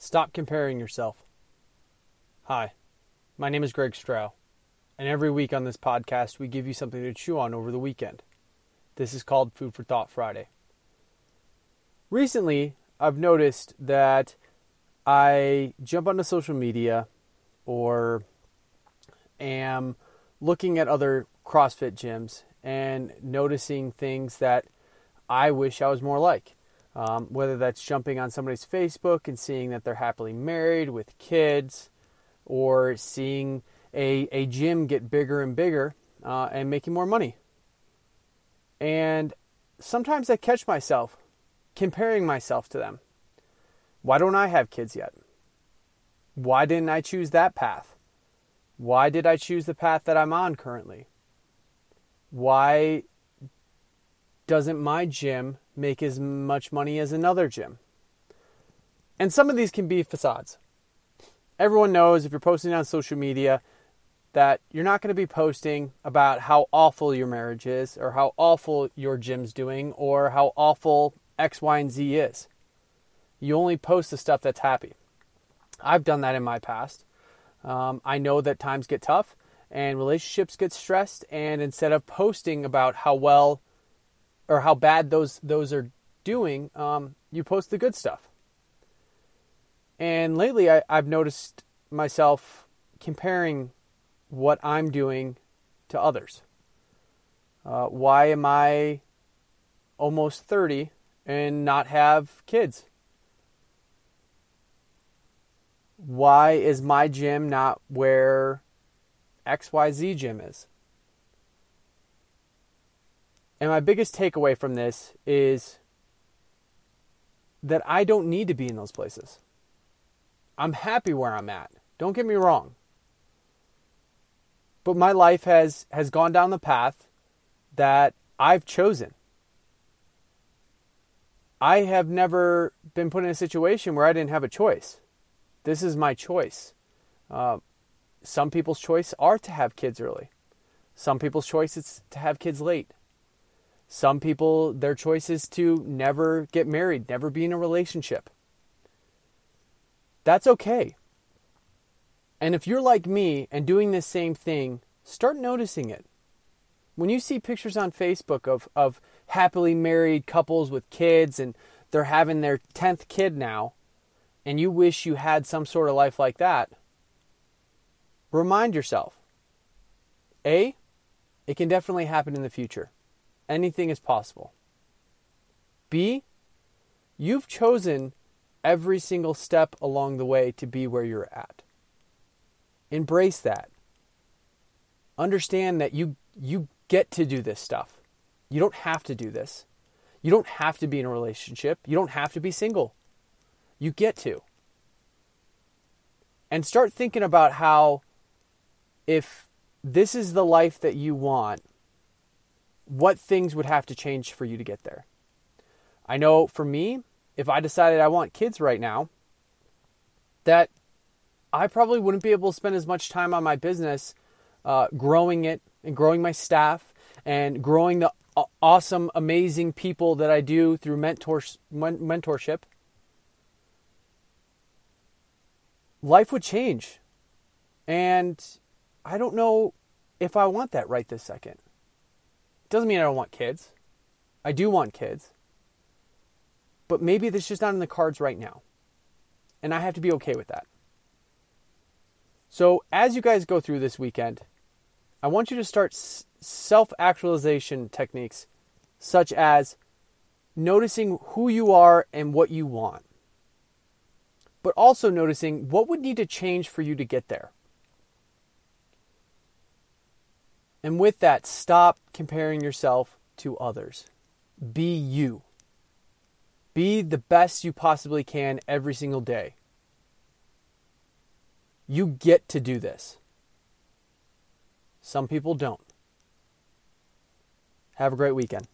Stop comparing yourself. Hi, my name is Greg Strow, and every week on this podcast, we give you something to chew on over the weekend. This is called Food for Thought Friday. Recently, I've noticed that I jump onto social media or am looking at other CrossFit gyms and noticing things that I wish I was more like. Um, whether that's jumping on somebody's Facebook and seeing that they're happily married with kids, or seeing a, a gym get bigger and bigger uh, and making more money. And sometimes I catch myself comparing myself to them. Why don't I have kids yet? Why didn't I choose that path? Why did I choose the path that I'm on currently? Why doesn't my gym make as much money as another gym? And some of these can be facades. Everyone knows if you're posting on social media that you're not going to be posting about how awful your marriage is or how awful your gym's doing or how awful X, Y, and Z is. You only post the stuff that's happy. I've done that in my past. Um, I know that times get tough and relationships get stressed, and instead of posting about how well or how bad those those are doing, um, you post the good stuff. And lately, I, I've noticed myself comparing what I'm doing to others. Uh, why am I almost 30 and not have kids? Why is my gym not where XYZ gym is? And my biggest takeaway from this is that I don't need to be in those places. I'm happy where I'm at. Don't get me wrong. But my life has has gone down the path that I've chosen. I have never been put in a situation where I didn't have a choice. This is my choice. Uh, some people's choice are to have kids early. Some people's choice is to have kids late. Some people, their choice is to never get married, never be in a relationship. That's okay. And if you're like me and doing this same thing, start noticing it. When you see pictures on Facebook of, of happily married couples with kids and they're having their 10th kid now, and you wish you had some sort of life like that, remind yourself A, it can definitely happen in the future. Anything is possible. B, you've chosen every single step along the way to be where you're at. Embrace that. Understand that you you get to do this stuff. You don't have to do this. You don't have to be in a relationship. You don't have to be single. You get to. And start thinking about how if this is the life that you want, what things would have to change for you to get there. I know for me, if I decided I want kids right now, that I probably wouldn't be able to spend as much time on my business uh, growing it and growing my staff and growing the awesome, amazing people that I do through mentors, mentorship. Life would change. And I don't know if I want that right this second. Doesn't mean I don't want kids. I do want kids. But maybe that's just not in the cards right now. And I have to be okay with that. So, as you guys go through this weekend, I want you to start self actualization techniques such as noticing who you are and what you want, but also noticing what would need to change for you to get there. And with that, stop comparing yourself to others. Be you. Be the best you possibly can every single day. You get to do this. Some people don't. Have a great weekend.